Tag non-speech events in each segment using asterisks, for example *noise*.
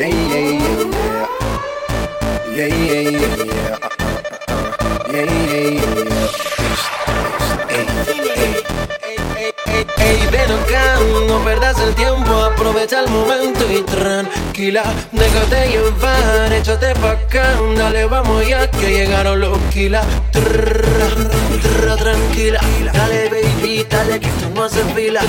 Yeah, yeah, yeah, yeah. Yeah, yeah, yeah, yeah. Yeah, yeah, yeah, yeah. Ey, ven acá, no perdas el tiempo, aprovecha el momento tranquila, déjate llevar, échate pa' acá, dale, vamos ya que llegaron los kilas. Tranquila, dale baby, dale que tú no haces fila.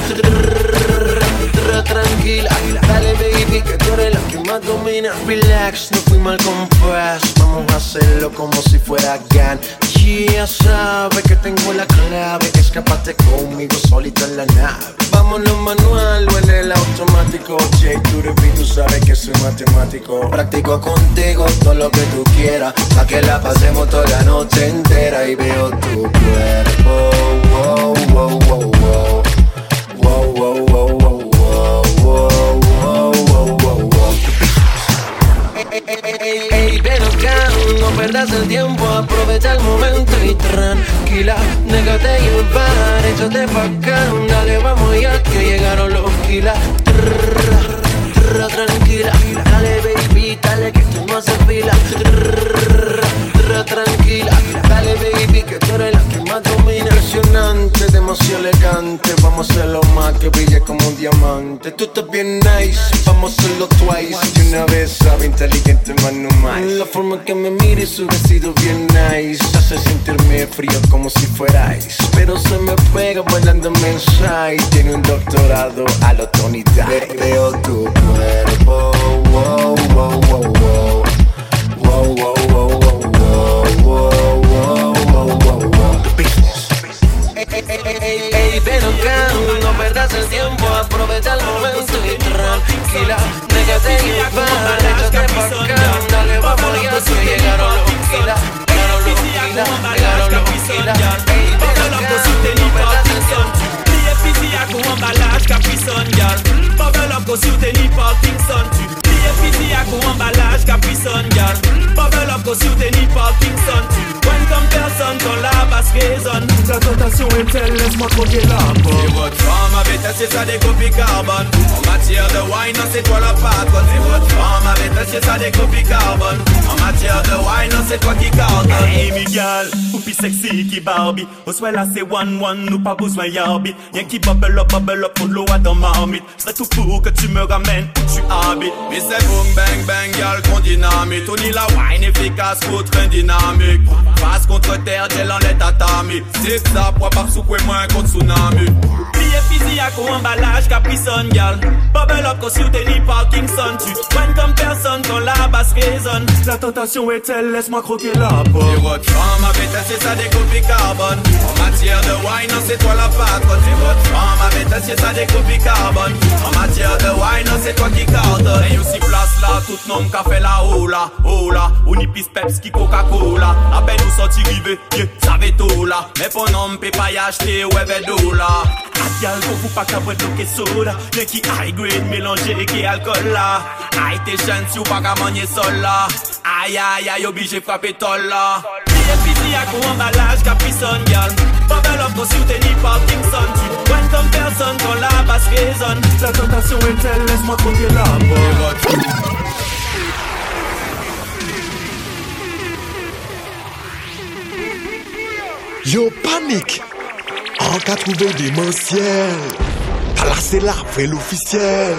Tranquila, dale baby, que tú eres la que más domina. Relax, no fui mal compás, vamos a hacerlo como si fuera GAN. Ya sabes que tengo la clave, escapate conmigo solito en la nave. Vámonos manual o en el automático. Jake, tú tú sabes que soy matemático. Practico contigo todo lo que tú quieras, pa' que la pasemos toda la noche entera y veo tu cuerpo. Wow, wow, wow. Wow, wow, wow, wow, perdas el tiempo, aprovecha el momento y tranquila, déjate llevar, échate pa' acá, dale, vamos ya que llegaron los kilas. Tranquila, dale baby, dale que tú no haces fila. Tranquila, dale baby, que tú eres la que más domina. Impresionante, demasiado elegante, vamos a hacerlo más que brille como un diamante. Tú estás bien nice, vamos a hacerlo twice. Y una vez sabe inteligente, más no más. La forma que me mires, su vestido bien nice. Hace sentirme frío como si fuera ice. Pero se me pega bailando inside. Tiene un doctorado a lo Tony. Veo tu cuerpo, wow, wow. Wow, Ey, ey, ey, ven acá, no perdas el tiempo, aprovecha el momento y tranquila, déjate llevar, telle, laisse-moi croquer la Et pomme. votre femme avait testé ça des copies carbone. En matière de wine, c'est toi la patronne. Et votre femme avait testé ça des copies carbone. En matière de wine, c'est toi qui cartonne Hey Miguel, pi seksi ki Barbie. Oswe la se one one, nou pa bouzwen yarbi Yen ki bubble up, bubble up, fond lo a dan marmite Serai tout pour que tu me ramènes où tu habites. Mais c'est boom bang bang, y'a qu'on dynamite On y la wine efficace, faut train dynamique. Face contre terre, j'ai l'enlève tatami Zip zap, wap ap soukwe moins contre tsunami. Physique à emballage Capri-Sun gal Bubble up, sur nids Parkinson Tu. Wine comme personne quand la basse résonne. La tentation est telle, laisse-moi croquer la Et pomme votre femme avait testé ça des copies carbone matière de wine, c'est toi la patronne. Et votre femme avait testé ça des copies carbone. En matière de wine, c'est toi qui cartonne Et aussi place là, tout nom qu'a fait la hola, hola. Ou ni pis peps qui Coca-Cola. A peine nous sorti rivé, yeah, ça va tout là. Mais pour non peut pas y acheter, ouais ben doula Atial, faut pas qu'à boire de soda. Y'a qui high grade mélangé et qui alcool là? Aïe t'es si ou pas qu'à manger sol là. Aïe aïe aïe, obligé frapper tol là et puis il y a gros emballage, Capison, gal. Pas belle offre si t'es ni pas Kingston. Tu vois comme personne quand la basse résonne. La tentation est telle, laisse-moi compter la mort. Yo, panique! En cas trouvé démentiel, t'as lancé la l'officiel officiel.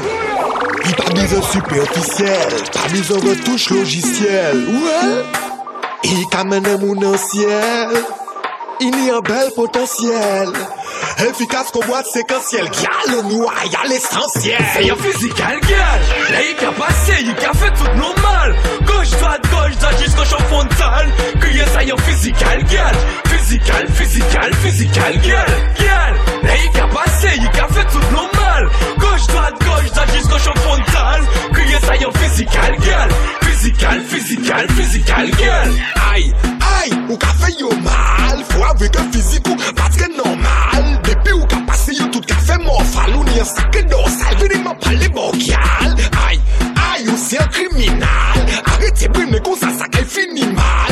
Il pas mis un super officiel, t'as mis un retouche logiciel. Ouais! Il camène mon Il y a un bel potentiel. Efficace comme boîte séquentielle. Y'a le noir, y'a l'essentiel. C'est un physical girl Là il a passé, il a fait tout normal. Gauche, droite, gauche, droite jusqu'au champ frontal Que y a ça physical girl Physical, physical, physical girl Girl. Là il a passé, il a fait tout normal. Gauche, droite, gauche, droite jusqu'au champ frontal Que a ça un physical girl. Physical, physical, physical girl. Aïe, aïe, ou ka fait yo mal. Faut avec un physique ou parce que normal. Depuis ou ka passé yo tout ka fait morphal Ou ni un sac dorsal, vini m'a parlé bocal Aïe, aïe, ou c'est un criminal. Arrêtez brune comme ça, ça qu'elle finit mal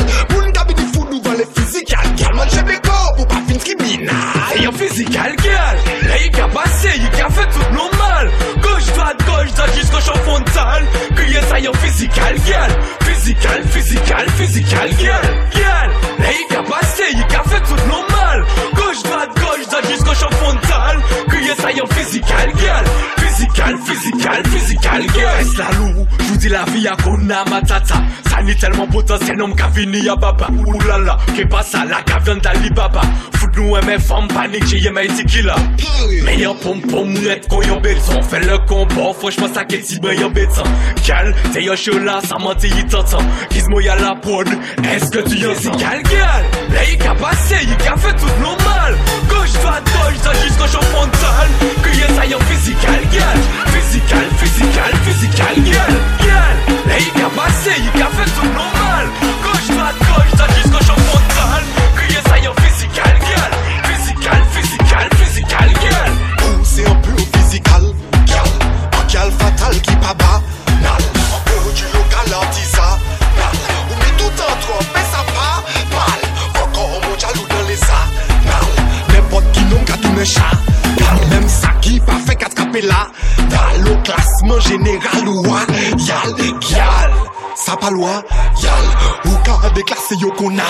physical girl Là il a passé, il a fait tout normal. Gauche, droite, gauche, droite jusqu'au champ frontal Crier ça yon physical, girl Physical, physical, physical, girl Girl, Ça yon physical, girl. Physical, physical, physical, girl. Est la loup, je vous dis la vie à Kona Matata? Ça n'est tellement potentiel, non qu'à fini à baba. Oulala, qu'est pas ça, la caviande d'Alibaba. Fout nous aimer femme panique, j'ai yé tequila Meilleur pom pom net qu'on yon béton. Fait le combat, franchement ça qu'est si ben yon béton Gal, t'es yon chaud là, ça dit il t'entend. Gizmo y'a la pod, est-ce que tu yon Gal, gal, là il a passé, il a fait tout normal. Gauche, droite, gauche, droite jusqu'au champ frontal Crier ça yon physical, gal Physical, physical, physical, gal Gal, là il a passé, il a fait tout normal. Gauche, droite, gauche, droite jusqu'au champ frontal. Ça yon physical, gal Physical, physical, physical, gal Ou c'est un peu physical, gal Un gal fatal qui pas bas, qu'à scraper là Dans le classement général ou à Yal, gal ça pas loi, yal. Ou ka déclassé yo qu'on a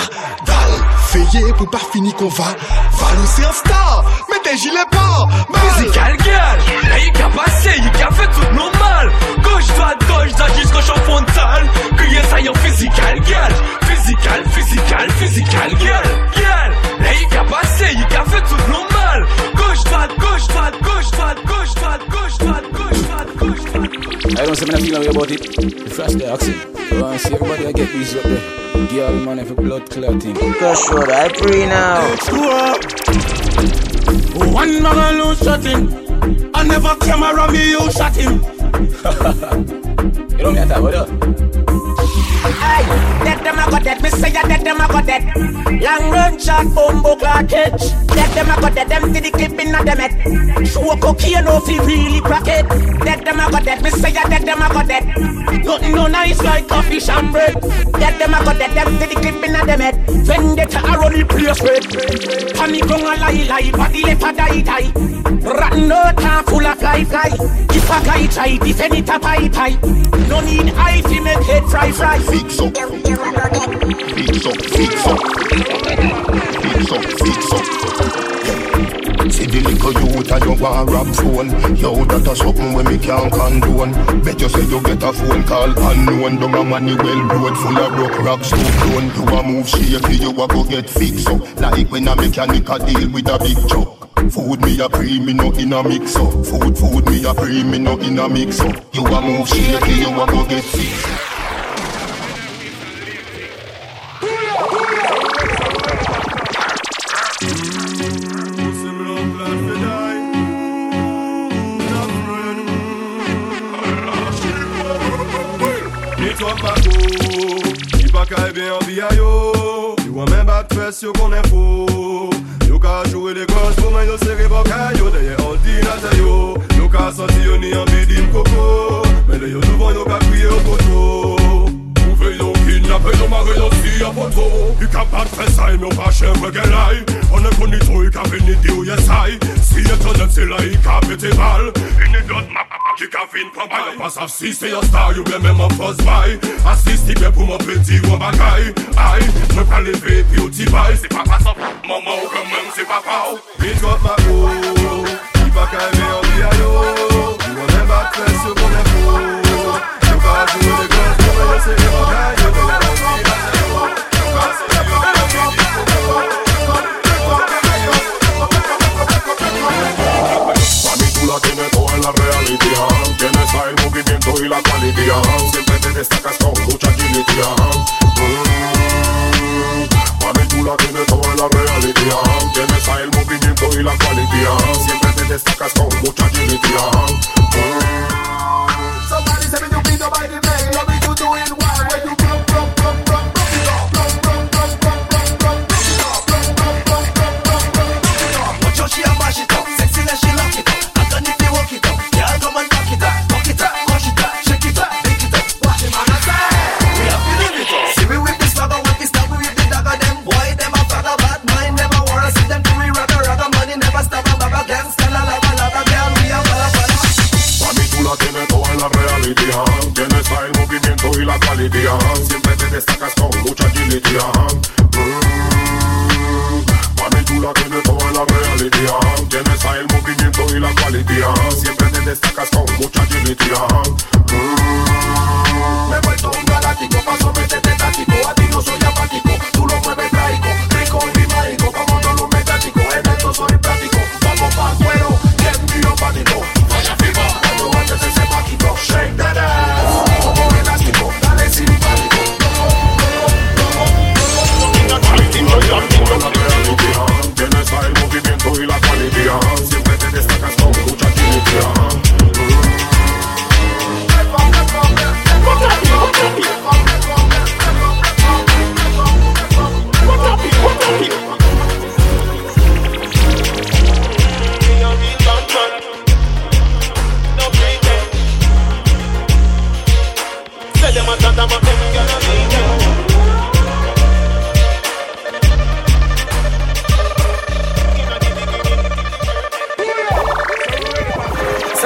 Dal, feye pour pas finir qu'on va Valou c'est un star, mais tes gilets pas mal. Physical girl, là il a passé, il a fait tout normal. Gauche, droite, gauche, droite jusqu'au champ frontal Crier ça yon physical girl Physical, physical, physical girl Girl, là il a passé, il a fait tout normal Gauche, droite, gauche, droite, gauche, droite, gauche, droite, gauche, droite, gauche, droite, gauche, droite I don't say me not feel no way about it. The fresh there, Oxy. You want to see everybody I get these up there. Girl, man, if a blood clotting. Crush road, I free now. One man gonna lose shot him. I never camera me, you shot him. *laughs* You don't that, what up? Hey, dead them a got dead. Me say ya dead them a got dead. Long run shot, bumbo clock hitch. Them a got dead. Them see the clip in a them head. Show cocaine off he really crack it. Dead them a got dead. Me say ya dead them a got dead. Nothing no nice like coffee and bread. Dead them a got dead. Them see the clip in a them head. Vendetta a run the place red. Panic gon a lie lie. Body left a die die. Rotten no time full of fly fly. If a guy try defend it a pie pie. No need eye to make head fry fry. Fix up, fix up, fix up, fix up, fix up. The little youth and you want a rap phone. Yo, that a something when me can't condone. Bet you say you get a phone call unknown. Down a Manuel road full of broke rocks to clone. You a move shaky, you a go get fixed up. Like when a mechanic a deal with a big truck. Food me a pre, me no in a mix up. Food, food me a pre, me no in a mix up. You a move shaky, you a go get fixed pako Di pa ka an yo Yo an men bat fes yo konen fo Yo. Ka jure yo. Yo yo ka santi yo ni an bidim koko Men yo yo ka kriye yo apè nou mare nou si apoto I ka pat fesay, nou pa chèvre gelay Anè koni tou, i ka vini di ou yesay Si etonem se la, i ka pete bal I ni dot ma pa ki ka vin pa bay Anè pas av si se yon star, yo be men man fos bay Asis ti be pou man peti ou bagay Ay, mwen pa leve pi ou ti bay Se pa pa sa, maman ou kemen se pa pa ou Bit drop ma ou, i pa ka eve yon bi ayo You remember tres yo konen pou yo, yo ka sortir yo ni en bidi coco. La quality, Siempre te destacas con mucha agility, mm. Me he vuelto un galáctico, paso métete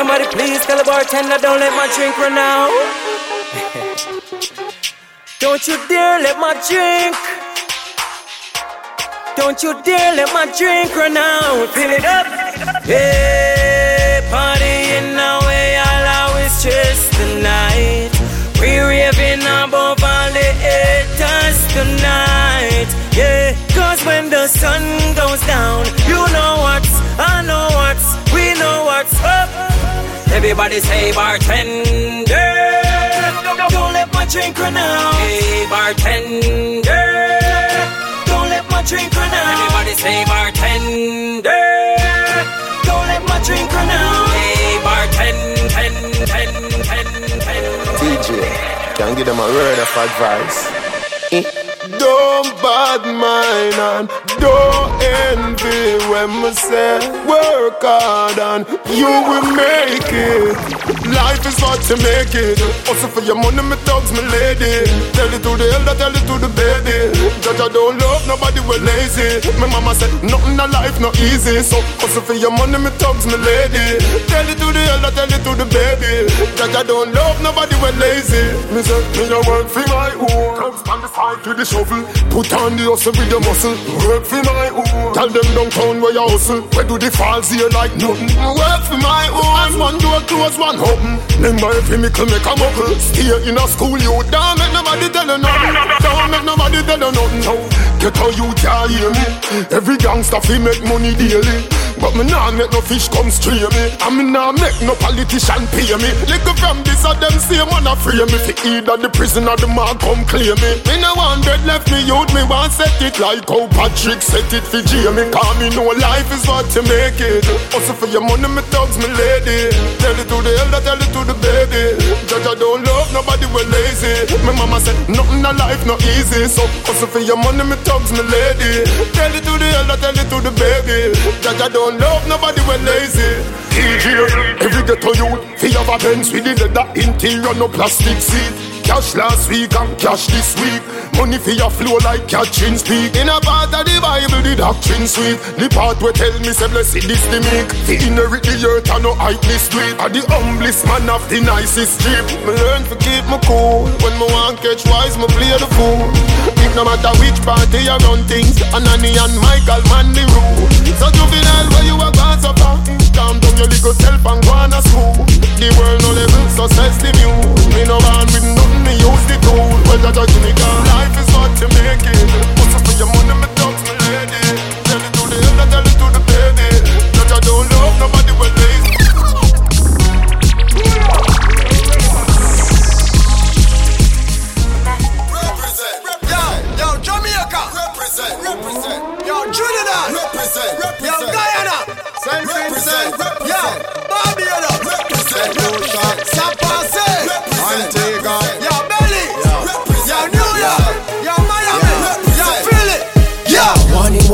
Somebody please tell the bartender don't let my drink run out. *laughs* don't you dare let my drink. Don't you dare let my drink run out. Fill it up. Hey, party in the way I'll always chase the night. We raving above all the haters tonight. Yeah, cause when the sun goes down, you know what's, I know what's, Everybody say bartender. Don't let my drink run out. Hey, bartender. Don't let my drink run out. Everybody say bartender. Don't let my drink run out. Hey, bartender. Ten, ten, ten, ten, ten. DJ, can give them a word of advice. Eh. Don't bad mind and don't envy when me say work hard and you will make it. Life is what to make it. Also for your money, me thugs, me lady. Tell it to the elder, tell it to the baby. Judge, I don't love nobody, we lazy. My mama said nothing in life not easy. So also for your money, me thugs, me lady. Tell it to the elder, tell it to the baby. Judge, I don't love nobody, we lazy. Me say me a work for my own. Thugs on the side to the shovel. Put on the hustle with the muscle. Work for my own. Tell them downtown where you hustle. Where do the falls here like nothing? Work for my own. One door close, one open. Remember every mickle make a muckle. Stay in a school, you don't make nobody tell you nothing. Don't make nobody tell you nothing. No. Get how you can't hear me. Every gangster fi make money daily. But me nah make no fish come stray me. And me nah make no politician pay me. Little from this of them say man a free me. Fi either the prison or the man come claim me. Me no want dead left me youth me want set it Like how Patrick set it for Jamie. Cause me know life is what you make it. Also for your money me thugs me lady. Tell it to the elder tell it to the baby. Judge don't love nobody we lazy My mama said nothing in life not easy So also for your money me thugs me lady Tell it to the elder tell it to the baby Judge I don't love nobody when lazy. DJ, every ghetto youth, fi have a Benz with the leather interior, no plastic seat. Cash last week and cash this week. Money for your flow like catching speak. In a part of the Bible, the doctrine sweet. The part where tell me say blessed is the meek. The inherit the earth and no hype this street. Are the humblest man of the nicest strip. Me learn to keep me cool. When me want catch wise, me play the fool. It no matter which party I run things. Anani and Michael man the rule. So juvenile where you are so far. Calm down your little self and go on a school. The world no level, says the muse. Me no born with nothing, me use the tool. Well, that I me gone. Life is what you make it. Up for your money, me dogs, me lady. Tell it to the elder, tell it to the baby. That I don't love nobody but lazy.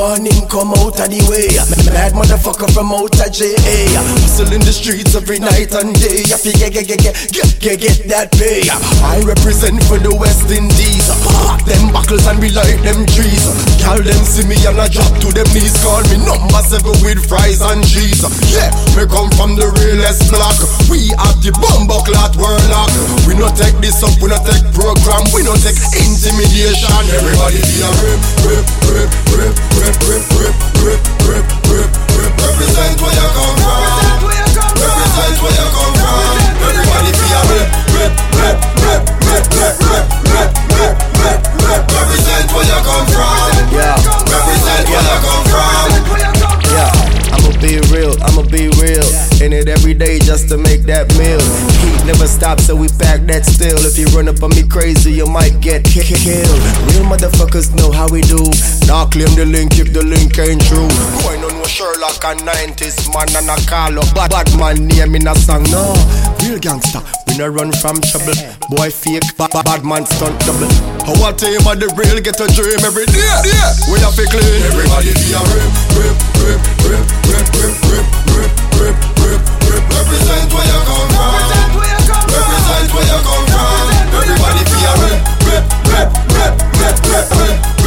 Money come out of the way. Mad motherfucker from out of JA. Hustle in the streets every night and day. I feel get, get, get, get, get, get, that pay. I represent for the West Indies. Park them buckles and be like them trees. Call them see me and I drop to them knees. Call me number seven with fries and cheese. Yeah, me come from the realest block. We have the bumbo clot warlock. We no take this up, we no take program, we no take intimidation. Everybody be a rip, rip, rip, rip, rip, rip, rip, rip, rip, rip, rip. Represent where you come from. Represent where you come from. Everybody be a rip, rip, rip, rip, rip, rip, rip, rip, rip, rip, rip. Represent where you come from. Yeah. Represent where you come from. Yeah. I'ma be real, I'ma be real. In it every day just to make that meal. Heat never stops, so we pack that still. If you run up on me crazy, you might get k- killed. Real motherfuckers know how we do. Now claim the link if the link ain't true. Going on with Sherlock and 90s man and I call up bad, bad man name in a song. No, real gangster. We no run from trouble. Boy fake, bad, bad, bad man stunt double. How I tell you, the real get a dream every day. Yeah, we have to clean. Everybody be a rip, rip, rip, rip, rip, rip, rip, rip, rip, rip, rip. Represent where you come from fight where you come from. Everybody feel rep, rep, rep, rep, rep, rep, rep.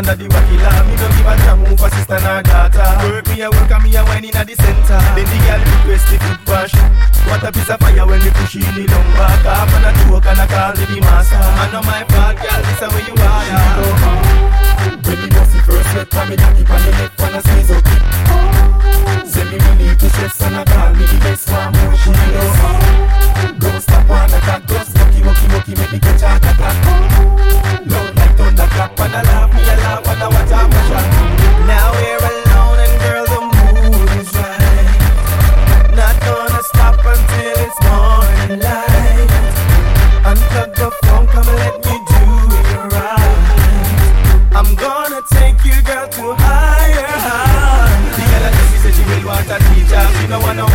under the regular Me no give a damn who for sister nor daughter Work me a work and me a wine in a the center. Then the girl request the food passion What a piece of fire when me push in the long back Half and a joke and I call it the master. I know my fault girl this a way you are. Yeah. She go hard. When me bust the first sweat from me Jackie pan the neck when I squeeze up. It Say me me need to chefs and I call me the best one. More She go hard. Don't stop on attack Just walkie walkie walkie make me catch a attack. Now we're alone and girl, the mood is right. Not gonna stop until it's morning light. The phone, come and let me do it right. I'm gonna take you, girl, to higher heights. The girl said she will want a teacher, she don't wanna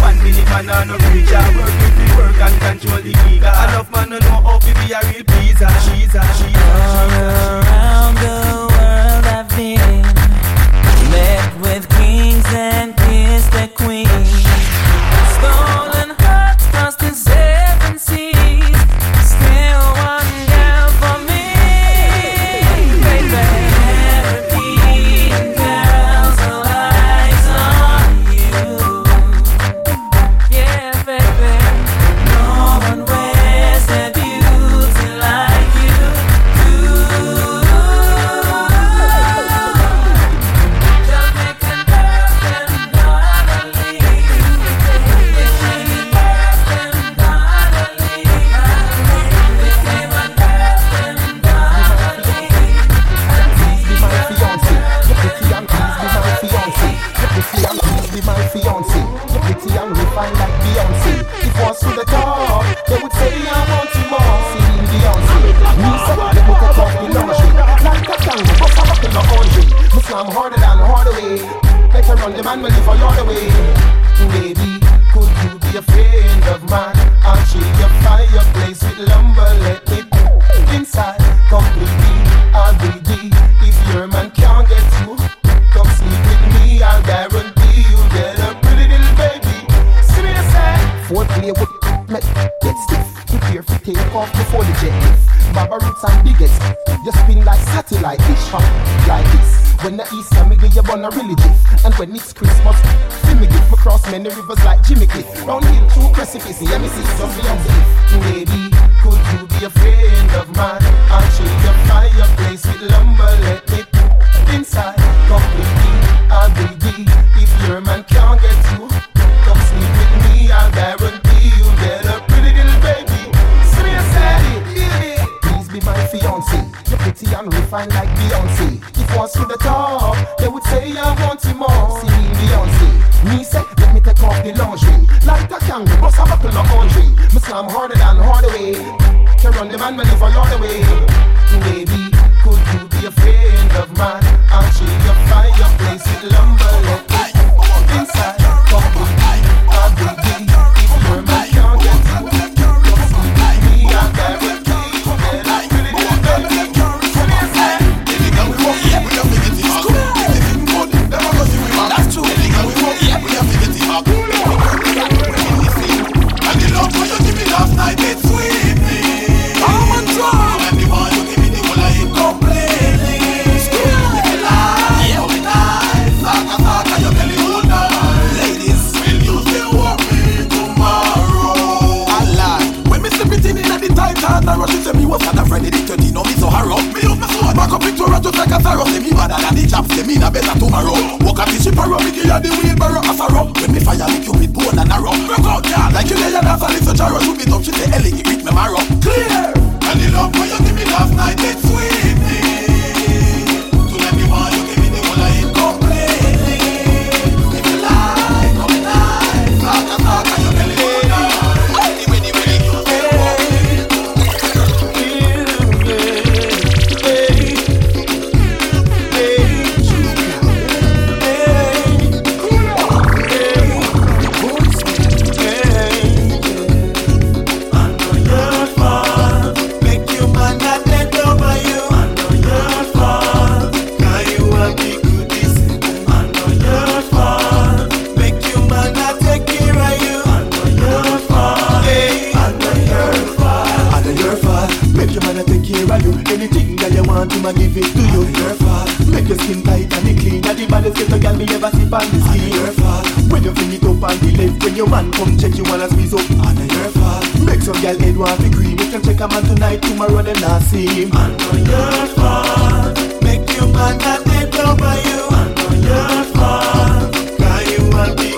rise to the top. They would say I want you more. See in the house, you said the book I talk the laundry. Like a tango, but I'm up in the laundry. Me slam harder than Hardaway. Better run the man will live a yard away. Baby, could you be a friend of mine? I'll shade your fireplace with lumber, let it inside completely. When the Easter, me give you bun a really And when it's Christmas, feel me give me cross many rivers like Jimmy Cliff. Round hill through precipice, yeah me see some Beyonce. Baby, could you be a friend of mine? I'll shake your fireplace with lumber, let me inside completely. I'll be deep if your man can't get you. Come sleep with me, I'll guarantee you get a pretty little baby. Seriously, please be my fiance. You're pretty and refined like Beyonce was to the top, they would say I want you more. See me, Beyonce, me say let me take off the lingerie, like a kangaroo, bust a buckle of Andre. Me slam harder than Hardaway, to run the man, me live a yard away. Baby, could you be a friend of mine? I'll shake your fireplace with lumber, was not friend in the 13 no me so harrow Me use my sword, back up Victoria just like a sorrow Say me better than the chaps, say me na better tomorrow. Walk up the ship arrow, me give you the wheelbarrow a sorrow When me fire me cupid bone and arrow. Rock out, yeah, like you lay your dance and listen to Make your man take care of you. Anything that you want, him a give it to you. Your fault. Make your skin tight and it clean. That the baddest ghetto girl me ever see on the skin. Your fault. When you bring it up on the left, when your man come check, you wanna squeeze up. And your fault. Make some girl head want to green. If you check a man tonight, tomorrow them not see him. And your fault. Make your man not dead over you. And on your fault. Cause you want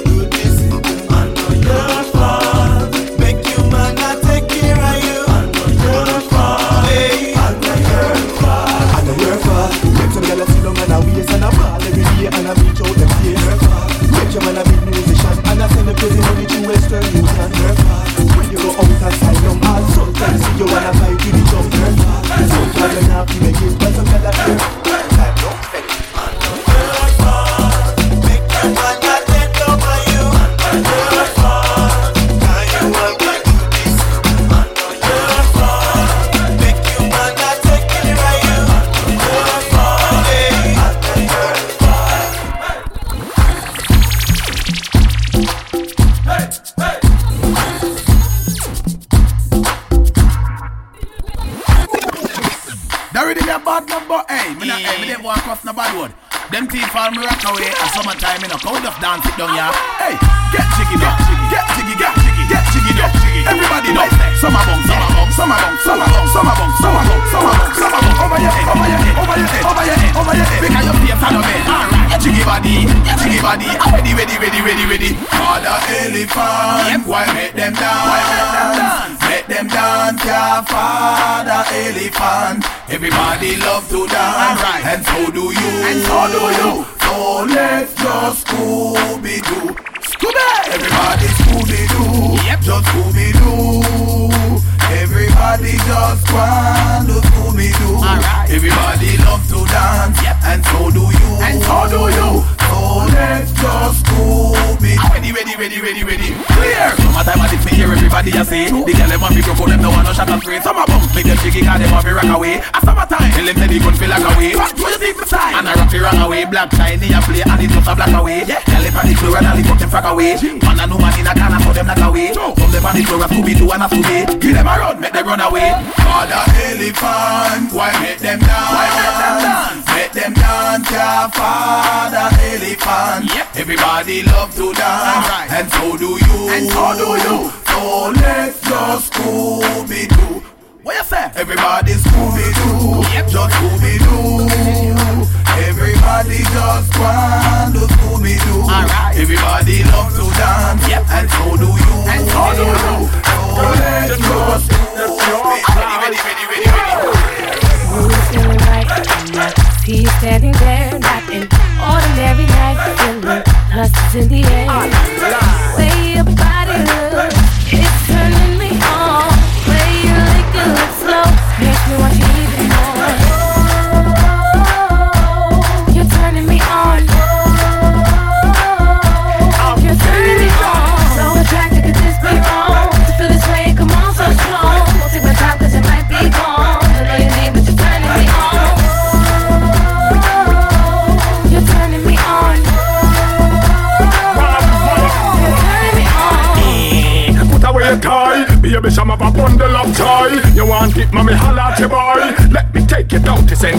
to the money to Western Union Park When you go out and sign them Sometimes you wanna fight with the jumper Sometimes you're not even good, but sometimes you're down ya. a father elephant. Everybody love to dance, right. and so do you. And so do you. So let's just Scooby Doo. Scooby. Everybody Scooby Doo. Yep. Just Scooby Doo. Everybody just want to Scooby Doo. Right. Everybody love to dance, yep. and so do you. And so do you. So let's just Scooby. Ready, ready, ready, ready, ready. Clear. Summertime I me hear everybody a say. The girl them want me broke out, them no want no shot and spray. Some a bump, make them jiggy 'cause them want me rock away. A summertime, tell them say the gun feel like away. What you think me time? And I rock the wrong away. Black shiny a play and it just a black away. Yeah. Girl them on the floor and I lift up them fuck away. Man a no man in a corner so them not away. Some them on the floor a Scooby Doo and a Scooby. Give them a run, make them run away. All the elephant, why make them dance? Why make them dance? Make them dance, yeah, father elephant. Yep. Everybody love to dance, right. and so do you. And so do you. So let's just Scooby Doo. What you say? Everybody Scooby Doo. Yep. Just Scooby Doo. Everybody just want to Scooby Doo. Right. Everybody love to dance. Yep. And so do you. And so do you. So let's just Scooby Doo. Ready, ready, ready, ready. See standing there, not an ordinary night. Feeling lust is in the air. Way your body some of a bundle of joy. You want it, mommy, holla at your boy. Let me take you down to St.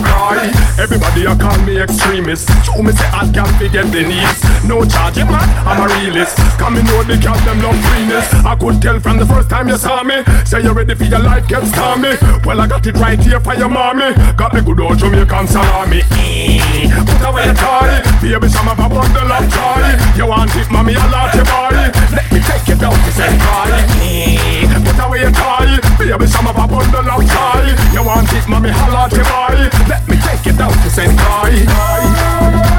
Everybody a call me extremist. Show me say I can't forget the needs. No charge, man, I'm a realist. Come me know the girl them love freeness. I could tell from the first time you saw me. Say you're ready for your life get stormy. Well, I got it right here for your mommy. Got the good old Jamaican salami. Put away your toy. baby, some of a bundle of joy. You want it, mommy, holla at your boy. Let me take you down to St. Cry. Away your tie, baby, some of a bundle of joy. You want it, mommy, holla at your boy. Let me take you down to St. Cry.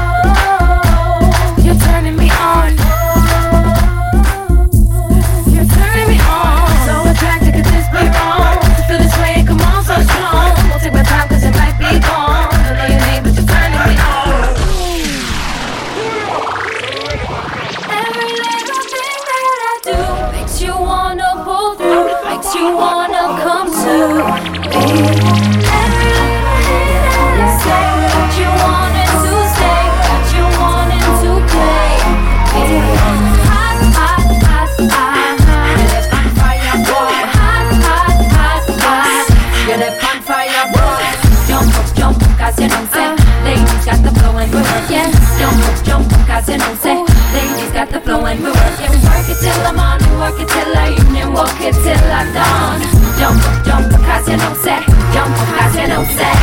Jump 'cause you know say, ladies got the flow and we're working. Work it till morning, work it till the evening, walk it till I dawn. Jump jump 'cause you know say, jump 'cause you know say.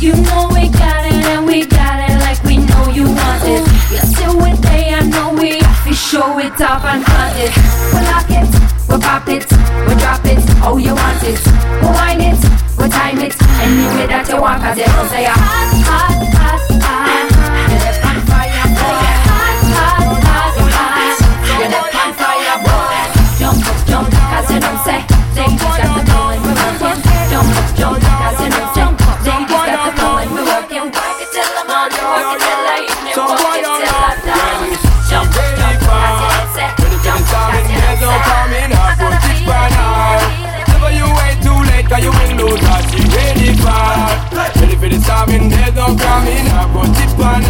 You know we got it and we got it like we know you want it. Yes, till we day, I know we have show it off and flaunt it. We lock it, we pop it, we drop it, oh you want it. We wind it, we time it, any way that you want, cause you know say you're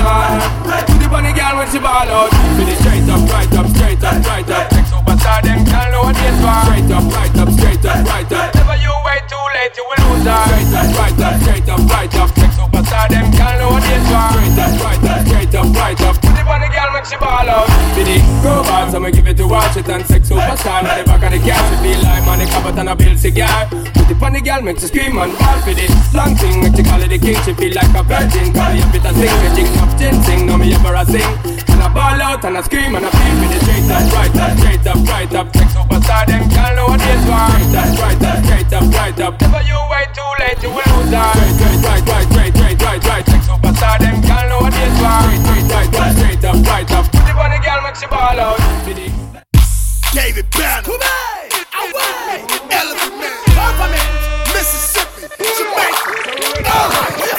her. Put it on girl when she ball out. Feel it straight up, right up, straight up, right up. Next superstar, them girl know what this for. Straight up, right up, straight up, right up. Never you wait too late, you will lose her. Straight up, right up, straight up, right up. Next superstar, them girl know what this for. Straight up, right up, straight up, right up. On the girl when she ball out. Feel it, go so me give it to watch it and sex superstar. Now the back of the car, she feel like the cup and a bill cigar. Put it on the girl, make she scream and ball for this long thing. Make she call it the king, she feel like a virgin. Call me a bit of sing, me jing up, chin sing. Now me ever a sing. And I ball out and I scream and I feel for the straight up, right up, straight up, right up. Sex superstar, them girl know what this for. Straight up, right up, straight up, right up. Never you wait too late, you will lose her. Straight, right, right, straight, straight, right, right. Sex superstar, them girl know what for. Straight, straight, right, right, straight up, right up. Put it on the girl, make she ball out. David Banner. Away. Elephant Man. Papa Man. Mississippi. Jamaica. Alright. Make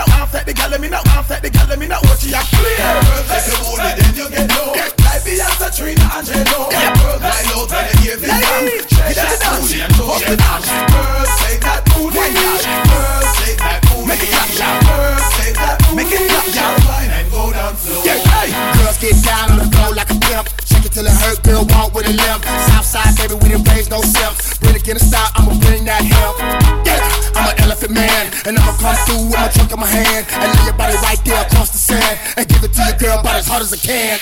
not half that the gal, me not half that the gal, me not comes through with my trunk in my hand. And lay your body right there across the sand. And give it to your girl about as hard as I can.